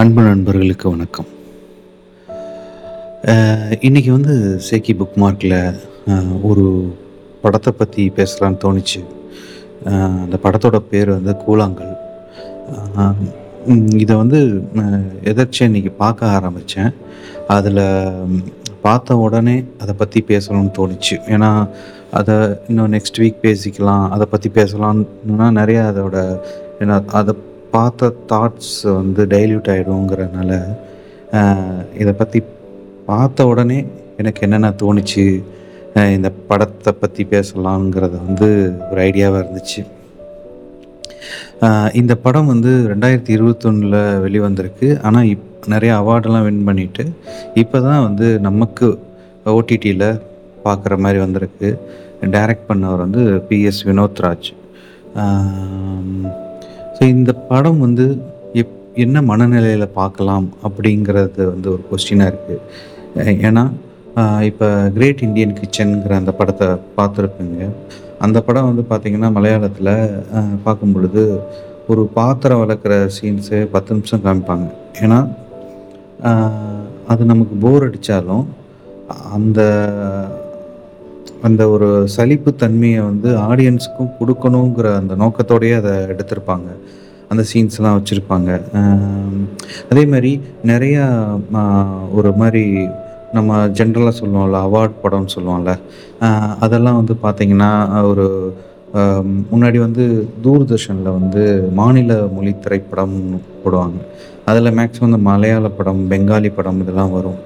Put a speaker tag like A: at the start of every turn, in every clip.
A: அன்பு நண்பர்களுக்கு வணக்கம். இன்றைக்கி இன்னைக்கு வந்து சேக்கி புக் மார்க்கில் ஒரு படத்தை பற்றி பேசலான்னு தோணுச்சு. அந்த படத்தோட பேர் வந்து கூழாங்கல். இதை வந்து எதர்ச்சியாக இன்னைக்கு பார்க்க ஆரம்பித்தேன் அதில் பார்த்த உடனே அதை பற்றி பேசணும்னு தோணுச்சு. ஏன்னா அதை இன்னும் நெக்ஸ்ட் வீக் பேசிக்கலாம் அதை பற்றி பேசலாம்னா நிறையா அதோட ஏன்னா அதை பார்த்த தாட்ஸ் வந்து டைல்யூட் ஆகிடுங்கிறனால இதை பற்றி பார்த்த உடனே எனக்கு என்னென்ன தோணுச்சு இந்த படத்தை பற்றி பேசலாங்கிறது வந்து ஒரு ஐடியாவாக இருந்துச்சு. இந்த படம் வந்து ரெண்டாயிரத்தி இருபத்தொன்னில் வெளிவந்திருக்கு. ஆனால் இப் நிறைய அவார்டெல்லாம் வின் பண்ணிட்டு இப்போ தான் வந்து நமக்கு ஓடிடியில் பார்க்குற மாதிரி வந்திருக்கு. டைரக்ட் பண்ணவர் வந்து பிஎஸ் வினோத்ராஜ் ஸோ இந்த படம் வந்து எப் என்ன மனநிலையில் பார்க்கலாம் அப்படிங்கிறது வந்து ஒரு கொஸ்டினாக இருக்குது ஏன்னா இப்போ கிரேட் இந்தியன் கிச்சனுங்கிற அந்த படத்தை பார்த்துருப்பீங்க. அந்த படம் வந்து பார்த்திங்கன்னா மலையாளத்தில் பார்க்கும் பொழுது ஒரு பாத்திரம் வளர்க்குற சீன்ஸு பத்து நிமிஷம் காமிப்பாங்க. ஏன்னா அது நமக்கு போர் அடித்தாலும் அந்த அந்த ஒரு சலிப்பு தன்மையை வந்து ஆடியன்ஸுக்கும் கொடுக்கணுங்கிற அந்த நோக்கத்தோடையே அதை எடுத்திருப்பாங்க. அந்த சீன்ஸ்லாம் வச்சுருப்பாங்க. அதே மாதிரி நிறையா ஒரு மாதிரி நம்ம ஜென்ரலாக சொல்லுவோம்ல அவார்ட் படம்னு சொல்லுவோம்ல அதெல்லாம் வந்து பார்த்திங்கன்னா ஒரு முன்னாடி வந்து தூர்தர்ஷனில் வந்து மாநில மொழி திரைப்படம் போடுவாங்க. அதில் மேக்ஸிமம் இந்த மலையாள படம் பெங்காலி படம் இதெல்லாம் வரும்.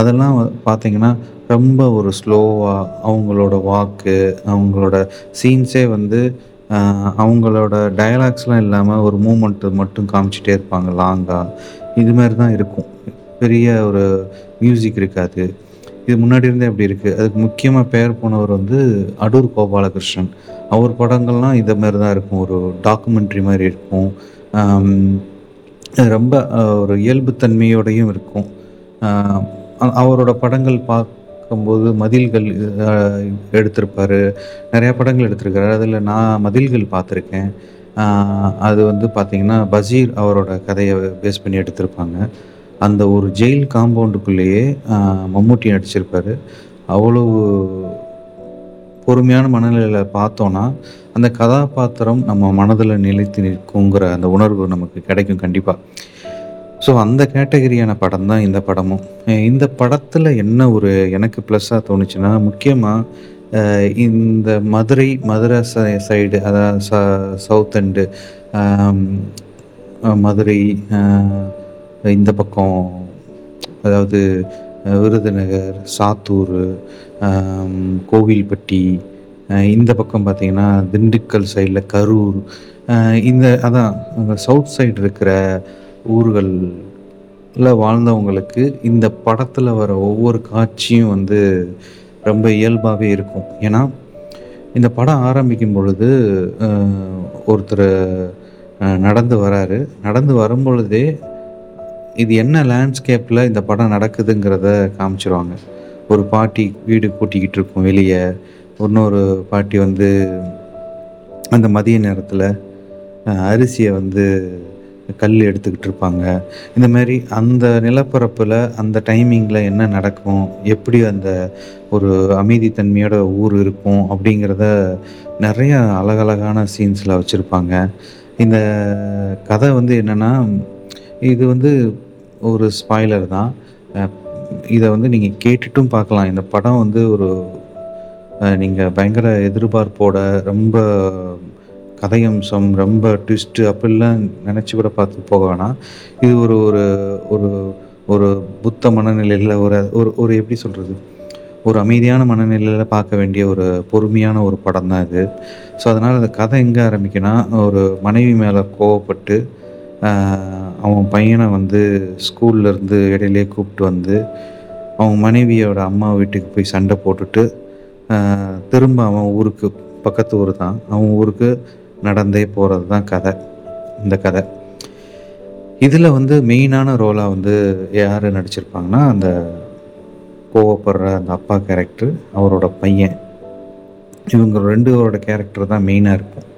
A: அதெல்லாம் பார்த்திங்கன்னா ரொம்ப ஒரு ஸ்லோவாக அவங்களோட வாக்கு அவங்களோட சீன்ஸே வந்து அவங்களோட டயலாக்ஸ்லாம் இல்லாமல் ஒரு மூமெண்ட்டு மட்டும் காமிச்சிட்டே இருப்பாங்க லாங்காக இது மாதிரி தான் இருக்கும். பெரிய ஒரு மியூசிக் இருக்காது. இது முன்னாடி இருந்தே அப்படி இருக்குது அதுக்கு முக்கியமாக பெயர் போனவர் வந்து அடூர் கோபாலகிருஷ்ணன் அவர் படங்கள்லாம் இதை மாதிரி தான் இருக்கும். ஒரு டாக்குமெண்ட்ரி மாதிரி இருக்கும். ரொம்ப ஒரு இயல்புத்தன்மையோடையும் இருக்கும். அவரோட படங்கள் பார்க்க பார்க்கும்போது மதில்கள் எடுத்திருப்பார். நிறையா படங்கள் எடுத்திருக்காரு. அதில் நான் மதில்கள் பார்த்துருக்கேன். அது வந்து பார்த்திங்கன்னா பசீர் அவரோட கதையை பேஸ் பண்ணி எடுத்திருப்பாங்க. அந்த ஒரு ஜெயில் காம்பவுண்டுக்குள்ளேயே மம்மூட்டி மம்முட்டி அவ்வளோ பொறுமையான மனநிலையில் பார்த்தோன்னா அந்த கதாபாத்திரம் நம்ம மனதில் நிலைத்து நிற்குங்கிற அந்த உணர்வு நமக்கு கிடைக்கும் கண்டிப்பாக ஸோ அந்த கேட்டகரியான படம் தான் இந்த படமும். இந்த படத்தில் என்ன ஒரு எனக்கு ப்ளஸ்ஸாக தோணுச்சுன்னா முக்கியமாக இந்த மதுரை மதுரை சைடு அதாவது ச சவுத் அண்டு மதுரை இந்த பக்கம் அதாவது விருதுநகர் சாத்தூர் கோவில்பட்டி இந்த பக்கம் பார்த்தீங்கன்னா திண்டுக்கல் சைடில் கரூர் இந்த அதான் அந்த சவுத் சைடு இருக்கிற ஊர்களில் வாழ்ந்தவங்களுக்கு இந்த படத்தில் வர ஒவ்வொரு காட்சியும் வந்து ரொம்ப இயல்பாகவே இருக்கும். ஏன்னா இந்த படம் ஆரம்பிக்கும் பொழுது ஒருத்தர் நடந்து வராரு. நடந்து வரும்பொழுதே இது என்ன லேண்ட்ஸ்கேப்பில் இந்த படம் நடக்குதுங்கிறத காமிச்சிருவாங்க. ஒரு பாட்டி வீடு கூட்டிக்கிட்டு இருக்கும் வெளியே. இன்னொரு பாட்டி வந்து அந்த மதிய நேரத்தில் அரிசியை வந்து கல் எடுத்துக்கிட்டு இருப்பாங்க. இந்த மாதிரி அந்த நிலப்பரப்பில் அந்த டைமிங்கில் என்ன நடக்கும்? எப்படி அந்த ஒரு அமைதித்தன்மையோட ஊர் இருக்கும்? அப்படிங்கிறத நிறைய அழகழகான சீன்ஸில் வச்சுருப்பாங்க. இந்த கதை வந்து என்னென்னா இது வந்து ஒரு ஸ்பாய்லர் தான். இதை வந்து நீங்கள் கேட்டுட்டும் பார்க்கலாம். இந்த படம் வந்து ஒரு நீங்கள் பயங்கர எதிர்பார்ப்போட ரொம்ப கதையம்சம் ரொம்ப ட்விஸ்ட்டு அப்படிலாம் நினச்சி கூட பார்த்து போக வேணாம். இது ஒரு ஒரு ஒரு ஒரு புத்த மனநிலையில் ஒரு ஒரு ஒரு எப்படி சொல்கிறது ஒரு அமைதியான மனநிலையில் பார்க்க வேண்டிய ஒரு பொறுமையான ஒரு படம் தான் இது. ஸோ அதனால் அந்த கதை எங்கே ஆரம்பிக்குன்னா ஒரு மனைவி மேலே கோவப்பட்டு அவன் பையனை வந்து ஸ்கூல்லேருந்து இடையிலே கூப்பிட்டு வந்து அவங்க மனைவியோட அம்மா வீட்டுக்கு போய் சண்டை போட்டுட்டு திரும்ப அவன் ஊருக்கு பக்கத்து ஊர் தான். அவன் ஊருக்கு நடந்தே போகிறது தான் கதை. இந்த கதை. இதில் வந்து மெயினான ரோலாக வந்து யார் நடிச்சிருப்பாங்கன்னா அந்த கோவப்படுற அந்த அப்பா கேரக்டர் அவரோட பையன். இவங்க ரெண்டுவரோட கேரக்டர் தான் மெயினாக இருக்கும்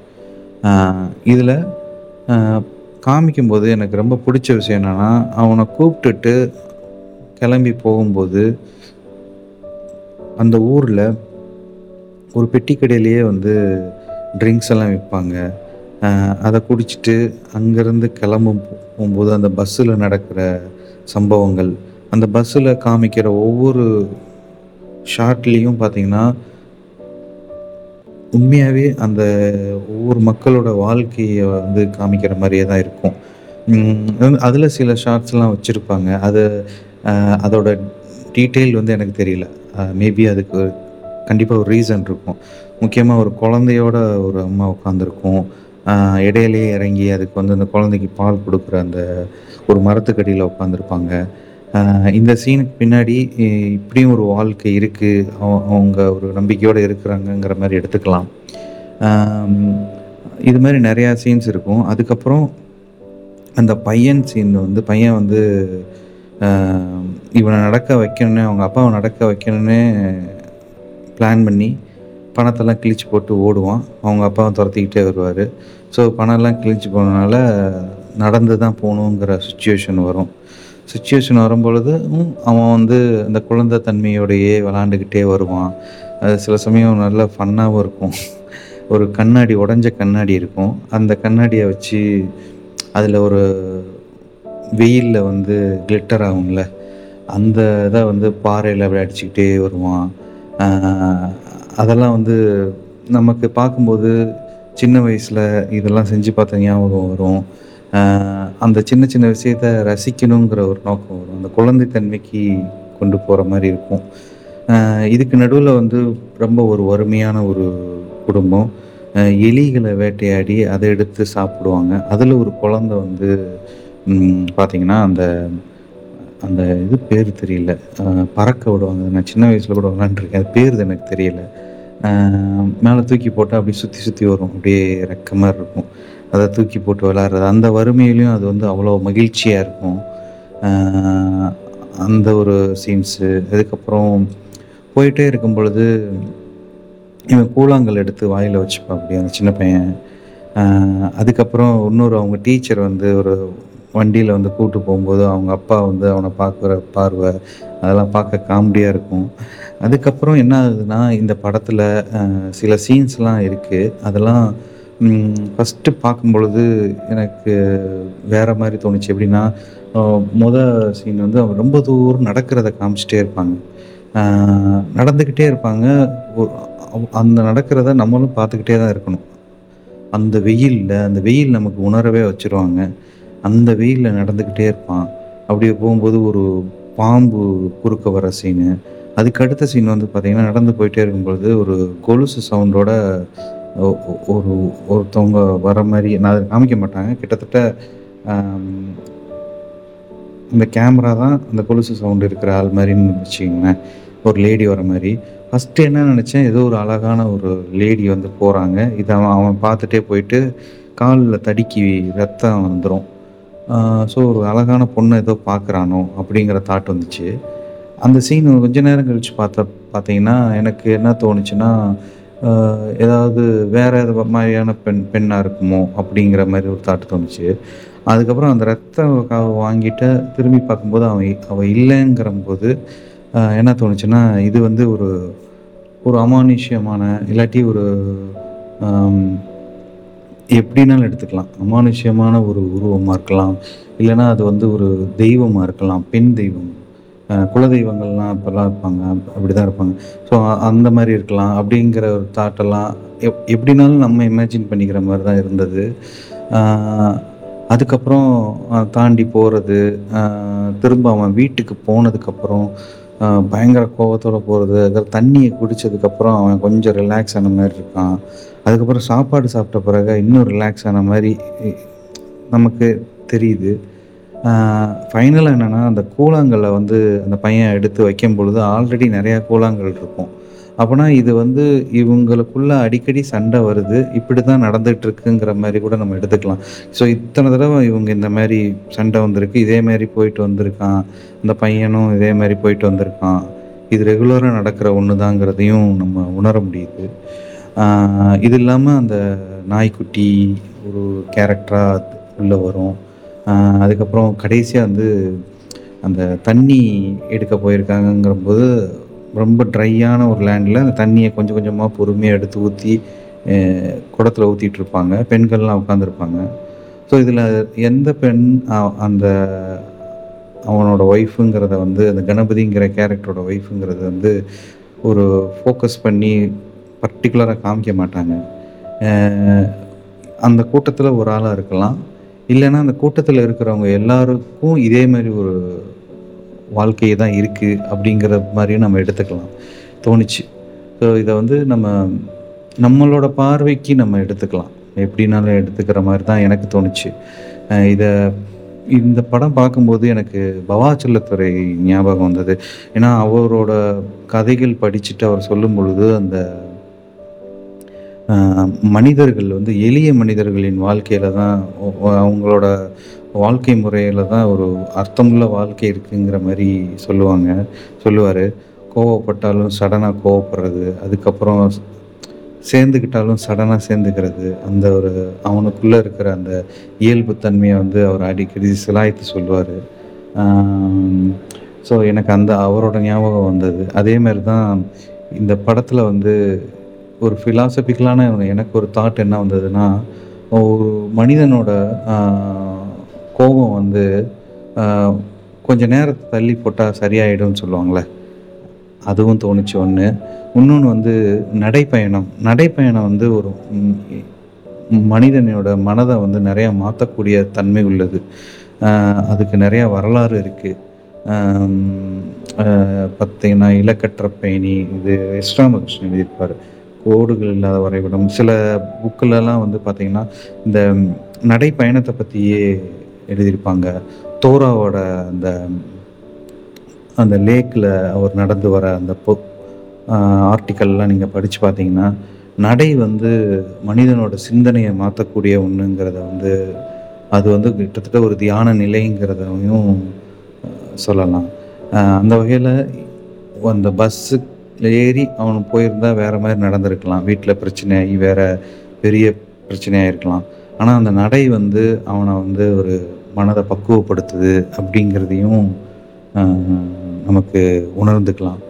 A: இதில் காமிக்கும்போது எனக்கு ரொம்ப பிடிச்ச விஷயம் என்னென்னா அவனை கூப்பிட்டுட்டு கிளம்பி போகும்போது அந்த ஊரில் ஒரு பெட்டி கடையிலேயே வந்து ட்ரிங்க்ஸ் எல்லாம் விற்பாங்க அதை குடிச்சிட்டு அங்கேருந்து கிளம்பும் போகும்போது அந்த பஸ்ஸில் நடக்கிற சம்பவங்கள், அந்த பஸ்ஸில் காமிக்கிற ஒவ்வொரு ஷார்ட்லேயும் பார்த்தீங்கன்னா உண்மையாகவே அந்த ஒவ்வொரு மக்களோட வாழ்க்கையை வந்து காமிக்கிற மாதிரியே தான் இருக்கும். அதில் சில ஷார்ட்ஸ்லாம் வச்சுருப்பாங்க அது அதோட டீட்டெயில் வந்து எனக்கு தெரியல. மேபி அதுக்கு கண்டிப்பாக ஒரு ரீசன் இருக்கும். முக்கியமாக ஒரு குழந்தையோட ஒரு அம்மா உட்காந்துருக்கும். இடையிலேயே இறங்கி அதுக்கு வந்து அந்த குழந்தைக்கு பால் கொடுக்குற அந்த ஒரு மரத்துக்கடியில் உட்காந்துருப்பாங்க. இந்த சீனுக்கு பின்னாடி இப்படியும் ஒரு வாழ்க்கை இருக்குது அவ அவங்க ஒரு நம்பிக்கையோட இருக்கிறாங்கங்கிற மாதிரி எடுத்துக்கலாம். இது மாதிரி நிறையா சீன்ஸ் இருக்கும். அதுக்கப்புறம் அந்த பையன் சீன் வந்து பையன் வந்து இவனை நடக்க வைக்கணும்னு அவங்க அப்பாவை நடக்க வைக்கணும்னு பிளான் பண்ணி பணத்தெல்லாம் கிழிச்சு போட்டு ஓடுவான். அவங்க அப்பாவும் துரத்திக்கிட்டே வருவார் ஸோ பணம்லாம் கிழிச்சு போனதுனால நடந்து தான் போகணுங்கிற சுச்சுவேஷன் வரும். சுச்சுவேஷன் வரும்பொழுதும் அவன் வந்து அந்த குழந்தை தன்மையோடையே விளாண்டுக்கிட்டே வருவான். அது சில சமயம் நல்ல ஃபன்னாகவும் இருக்கும். ஒரு கண்ணாடி உடஞ்ச கண்ணாடி இருக்கும். அந்த கண்ணாடியை வச்சு அதில் ஒரு வெயிலில் வந்து கிளிட்டர் ஆகும்ல. அந்த இதை வந்து பாறையில் அப்படியே அடிச்சுக்கிட்டே வருவான். அதெல்லாம் வந்து நமக்கு பார்க்கும்போது சின்ன வயசில் இதெல்லாம் செஞ்சு பார்த்த ஞாபகம் வரும். அந்த சின்ன சின்ன விஷயத்த ரசிக்கணுங்கிற ஒரு நோக்கம் வரும். அந்த குழந்தை தன்மைக்கு கொண்டு போகிற மாதிரி இருக்கும். இதுக்கு நடுவில் வந்து ரொம்ப ஒரு வறுமையான ஒரு குடும்பம். எலிகளை வேட்டையாடி அதை எடுத்து சாப்பிடுவாங்க. அதில் ஒரு குழந்தை வந்து பார்த்திங்கன்னா பார்த்தீங்கன்னா, அந்த அந்த இது பேர் தெரியல. பறக்க விடுவாங்க. நான் சின்ன வயசில் கூட விளாண்டுருக்கேன் அது பேர் எனக்கு தெரியல. மேலே தூக்கி போட்டால் அப்படியே சுற்றி சுற்றி வரும். அப்படியே ரெக்க மாதிரி இருக்கும். அதை தூக்கி போட்டு விளாட்றது அந்த வறுமையிலையும் அது வந்து அவ்வளோ மகிழ்ச்சியாக இருக்கும். அந்த ஒரு சீன்ஸு. அதுக்கப்புறம் போயிட்டே இருக்கும் பொழுது இவன் கூழாங்கல் எடுத்து வாயில் வச்சுப்பான் அப்படி அந்த சின்ன பையன். அதுக்கப்புறம் இன்னொரு அவங்க டீச்சர் வந்து ஒரு வண்டியில் வந்து கூட்டு போகும்போது அவங்க அப்பா வந்து அவனை பார்க்குற பார்வை, அதெல்லாம் பார்க்க காமெடியாக இருக்கும். அதுக்கப்புறம் என்ன ஆகுதுன்னா, இந்த படத்தில் சில சீன்ஸ்லாம் இருக்குது அதெல்லாம் ஃபஸ்ட்டு பார்க்கும் பொழுது எனக்கு வேறு மாதிரி தோணுச்சு. எப்படின்னா, அ மொத சீன் வந்து அவன் ரொம்ப தூரம் நடக்கிறத காமிச்சிட்டே இருப்பாங்க. நடந்துக்கிட்டே இருப்பாங்க. அந்த நடக்கிறத நம்மளும் பார்த்துக்கிட்டே தான் இருக்கணும். அந்த வெயிலில் அந்த வெயில் நமக்கு உணரவே வச்சுருவாங்க. அந்த வெயிலில் நடந்துக்கிட்டே இருப்பான். அப்படியே போகும்போது ஒரு பாம்பு குறுக்க வர சீனு. அதுக்கு அடுத்த சீன் வந்து பார்த்திங்கன்னா நடந்து போயிட்டே இருக்கும்பொழுது ஒரு கொலுசு சவுண்டோட ஒரு ஒருத்தவங்க வர மாதிரி நான் காமிக்க மாட்டாங்க. கிட்டத்தட்ட இந்த கேமரா தான் அந்த கொலுசு சவுண்டு இருக்கிற ஆள் மாதிரின்னு வச்சுக்கோங்களேன் ஒரு லேடி வர மாதிரி ஃபஸ்ட்டு என்ன நினச்சேன் ஏதோ ஒரு அழகான ஒரு லேடி வந்து போகிறாங்க இதை அவன் அவன் பார்த்துட்டே போயிட்டு காலில் தடுக்கி ரத்தம் வந்துடும் ஸோ ஒரு அழகான பொண்ணை ஏதோ பார்க்குறானோ! அப்படிங்கிற தாட் வந்துச்சு. அந்த சீன் கொஞ்ச நேரம் கழித்து பார்த்த பார்த்தீங்கன்னா, எனக்கு என்ன தோணுச்சுன்னா, ஏதாவது வேறு எது மாதிரியான பெண் பெண்ணாக இருக்குமோ! அப்படிங்கிற மாதிரி ஒரு தாட் தோணுச்சு. அதுக்கப்புறம் அந்த ரத்த வாங்கிட்டு திரும்பி பார்க்கும்போது அவன் அவள் இல்லைங்கிற போது என்ன தோணுச்சுன்னா, இது வந்து ஒரு ஒரு அமானுஷ்யமான இல்லாட்டி ஒரு எப்படின்னாலும் எப்படினாலும் எடுத்துக்கலாம். அமானுஷ்யமான ஒரு உருவமாக இருக்கலாம். இல்லைனா அது வந்து ஒரு தெய்வமாக இருக்கலாம். பெண் தெய்வம். குலதெய்வங்கள்லாம் அப்போல்லாம் இருப்பாங்க. அப்படிதான் இருப்பாங்க. ஸோ அந்த மாதிரி இருக்கலாம். அப்படிங்கிற ஒரு தாட்டெல்லாம் எப் எப்படினாலும் நம்ம இமேஜின் பண்ணிக்கிற மாதிரி தான் இருந்தது. அதுக்கப்புறம் தாண்டி போகிறது திரும்ப அவன் வீட்டுக்கு போனதுக்கப்புறம் பயங்கர கோபத்தோட போகிறது அதாவது தண்ணியை குடித்ததுக்கப்புறம் அவன் கொஞ்சம் ரிலாக்ஸ் ஆன மாதிரி இருக்கான். அதுக்கப்புறம் சாப்பாடு சாப்பிட்ட பிறகு இன்னும் ரிலாக்ஸ் ஆன மாதிரி நமக்கு தெரியுது. ஃபைனலாக என்னென்னா அந்த கூழாங்கல்ல வந்து அந்த பையன் எடுத்து வைக்கும் பொழுது ஆல்ரெடி நிறையா கூழாங்கல் இருக்கும். அப்போனா இது வந்து இவங்களுக்குள்ள அடிக்கடி சண்டை வருது. இப்படிதான் நடந்துட்டு இருக்குங்கிற மாதிரி கூட நம்ம எடுத்துக்கலாம். ஸோ இத்தனை தடவை இவங்க இந்த மாதிரி சண்டை வந்திருக்கு. இதே மாதிரி போயிட்டு வந்திருக்கான். இந்த பையனும் இதே மாதிரி போயிட்டு வந்திருக்கான். இது ரெகுலராக நடக்கிற ஒன்று தாங்கிறதையும் நம்ம உணர முடியுது. இது இல்லாமல் அந்த நாய்க்குட்டி ஒரு கேரக்டராக உள்ளே வரும் அதுக்கப்புறம் கடைசியாக வந்து அந்த தண்ணி எடுக்க போயிருக்காங்கங்கிறபோது ரொம்ப ட்ரையான ஒரு லேண்டில் அந்த தண்ணியை கொஞ்சம் கொஞ்சமாக பொறுமையாக எடுத்து ஊற்றி குடத்தில் ஊற்றிட்டு இருப்பாங்க. பெண்கள்லாம் உட்காந்துருப்பாங்க ஸோ இதில் எந்த பெண் அந்த அவனோட ஒய்ஃபுங்கிறத வந்து அந்த கணபதிங்கிற கேரக்டரோட ஒய்ஃபுங்கிறத வந்து ஒரு ஃபோக்கஸ் பண்ணி பர்டிகுலராக காமிக்க மாட்டாங்க. அந்த கூட்டத்தில் ஒரு ஆளாக இருக்கலாம். இல்லைன்னா அந்த கூட்டத்தில் இருக்கிறவங்க எல்லாருக்கும் இதே மாதிரி ஒரு வாழ்க்கையே தான் இருக்குது அப்படிங்கிற மாதிரியும் நம்ம எடுத்துக்கலாம். தோணுச்சு. ஸோ இதை வந்து நம்ம நம்மளோட பார்வைக்கு நம்ம எடுத்துக்கலாம். எப்படினாலும் எடுத்துக்கிற மாதிரி தான் எனக்கு தோணுச்சு. இதை இந்த படம் பார்க்கும்போது எனக்கு பவாச்சலத்துறை ஞாபகம் வந்தது. ஏன்னா அவரோட கதைகள் படிச்சுட்டு அவர் சொல்லும் பொழுது அந்த மனிதர்கள் வந்து எளிய மனிதர்களின் வாழ்க்கையில தான் அவங்களோட வாழ்க்கை முறையில் தான் ஒரு அர்த்தமுள்ள வாழ்க்கை இருக்குங்கிற மாதிரி சொல்லுவாங்க. சொல்லுவார். கோவப்பட்டாலும் சடனாக கோவப்படுறது அதுக்கப்புறம் சேர்ந்துக்கிட்டாலும் சடனாக சேர்ந்துக்கிறது அந்த ஒரு அவனுக்குள்ளே இருக்கிற அந்த இயல்பு தன்மையை வந்து அவர் அடிக்கடி சிலாய்த்து சொல்லுவார். ஸோ எனக்கு அந்த அவரோட ஞாபகம் வந்தது. அதே மாதிரி தான் இந்த படத்தில் வந்து ஒரு ஃபிலாசபிக்கலான எனக்கு ஒரு தாட் என்ன வந்ததுன்னா ஒரு மனிதனோட கோபம் வந்து கொஞ்சம் நேரத்தை தள்ளி போட்டால் சரியாயிடும்னு சொல்லுவாங்களே. அதுவும் தோணுச்சு ஒன்று இன்னொன்று வந்து நடைப்பயணம். நடைப்பயணம் வந்து ஒரு மனிதனோட மனதை வந்து நிறையா மாற்றக்கூடிய தன்மை உள்ளது. அதுக்கு நிறையா வரலாறு இருக்குது பார்த்தீங்கன்னா இலக்கற்ற பயணி இது எஸ் ராமகிருஷ்ணன் எழுதியிருப்பார். கோடுகள் இல்லாத வரைபடம். சில புக்கிலலாம் வந்து பார்த்திங்கன்னா இந்த நடைப்பயணத்தை பற்றியே எழுதியிருப்பாங்க. தோராவோட அந்த அந்த லேக்கில் அவர் நடந்து வர அந்த பொ ஆர்டிக்கல்லாம் நீங்கள் படித்து பார்த்தீங்கன்னா நடை வந்து மனிதனோட சிந்தனையை மாற்றக்கூடிய ஒன்றுங்கிறத வந்து அது வந்து கிட்டத்தட்ட ஒரு தியான நிலைங்கிறதையும் சொல்லலாம். அந்த வகையில் அந்த பஸ்ஸு ஏறி அவன் போயிருந்தா வேறு மாதிரி நடந்திருக்கலாம். வீட்டில் பிரச்சனையாகி வேறு பெரிய பிரச்சனையாக இருக்கலாம் ஆனால் அந்த நடை வந்து அவனை வந்து ஒரு மனதை பக்குவப்படுத்துது அப்படிங்கிறதையும் நமக்கு உணர்ந்துக்கலாம்.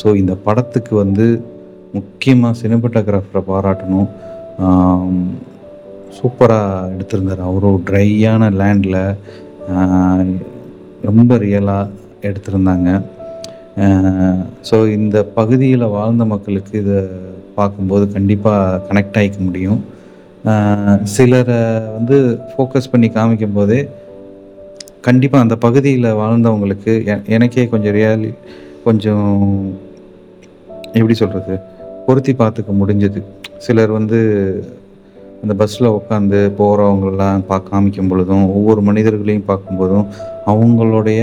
A: ஸோ இந்த படத்துக்கு வந்து முக்கியமாக சினிமட்டோகிராஃபரை பாராட்டணும். சூப்பராக எடுத்திருந்தார். அவரும் ட்ரையான லேண்டில் ரொம்ப ரியலாக எடுத்திருந்தாங்க. ஸோ இந்த பகுதியில் வாழ்ந்த மக்களுக்கு இதை பார்க்கும்போது கண்டிப்பாக கனெக்ட் ஆகிக்க முடியும். சிலரை வந்து ஃபோக்கஸ் பண்ணி காமிக்கும் போதே கண்டிப்பாக அந்த பகுதியில் வாழ்ந்தவங்களுக்கு எ- எனக்கே கொஞ்சம் ரியாலி கொஞ்சம் எப்படி சொல்கிறது பொருத்தி பார்த்துக்க முடிஞ்சது. சிலர் வந்து அந்த பஸ்ஸில் உட்காந்து போகிறவங்களெல்லாம் பார்க்க காமிக்கும் பொழுதும் ஒவ்வொரு மனிதர்களையும் பார்க்கும்போதும் அவங்களுடைய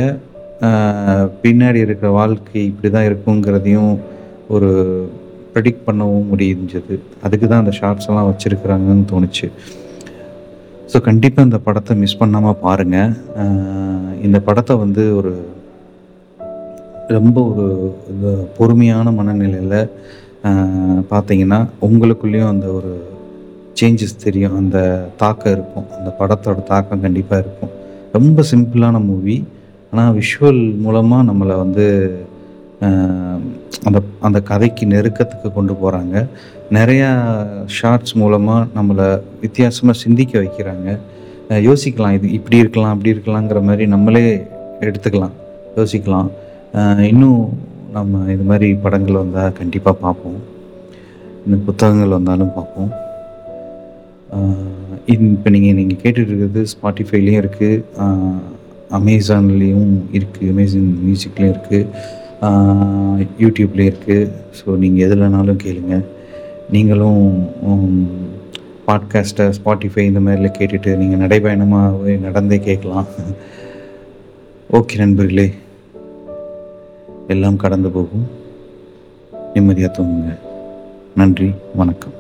A: பின்னாடி இருக்கிற வாழ்க்கை இப்படி தான் இருக்குங்கிறதையும் ஒரு ப்ரெடிக்ட் பண்ணவும் முடிஞ்சது. அதுக்கு தான் அந்த ஷார்ட்ஸ் எல்லாம் வச்சுருக்குறாங்கன்னு தோணுச்சு. ஸோ கண்டிப்பாக இந்த படத்தை மிஸ் பண்ணாமல் பாருங்கள் இந்த படத்தை வந்து ஒரு ரொம்ப ஒரு பொறுமையான மனநிலையில் பார்த்தீங்கன்னா உங்களுக்குள்ளேயும் அந்த ஒரு சேஞ்சஸ் தெரியும். அந்த தாக்கம் இருக்கும். அந்த படத்தோட தாக்கம் கண்டிப்பாக இருக்கும். ரொம்ப சிம்பிளான மூவி ஆனால் விஷுவல் மூலமாக நம்மளை வந்து அந்த அந்த கதைக்கு நெருக்கத்துக்கு கொண்டு போகிறாங்க நிறையா ஷார்ட்ஸ் மூலமாக நம்மளை வித்தியாசமாக சிந்திக்க வைக்கிறாங்க. யோசிக்கலாம் இது இப்படி இருக்கலாம் அப்படி இருக்கலாங்கிற மாதிரி நம்மளே எடுத்துக்கலாம். யோசிக்கலாம். இன்னும் நம்ம இது மாதிரி படங்கள் வந்தால் கண்டிப்பாக பார்ப்போம். இன்னும் புத்தகங்கள் வந்தாலும் பார்ப்போம். இப்போ நீங்கள் நீங்கள் கேட்டுட்ருக்கிறது ஸ்பாட்டிஃபைலேயும் இருக்குது அமேசான்லேயும் இருக்குது அமேசான் மியூசிக்லேயும் இருக்குது யூடியூப்லேயும் இருக்குது ஸோ நீங்கள் எதுலனாலும் கேளுங்க. நீங்களும் பாட்காஸ்ட்டை ஸ்பாட்டிஃபை இந்த மாதிரிலாம் கேட்டுட்டு நீங்கள் நடைபயணமாகவே நடந்தே கேட்கலாம். ஓகே நண்பர்களே. எல்லாம் கடந்து போகும். நிம்மதியாக தூங்குங்க. நன்றி. வணக்கம்.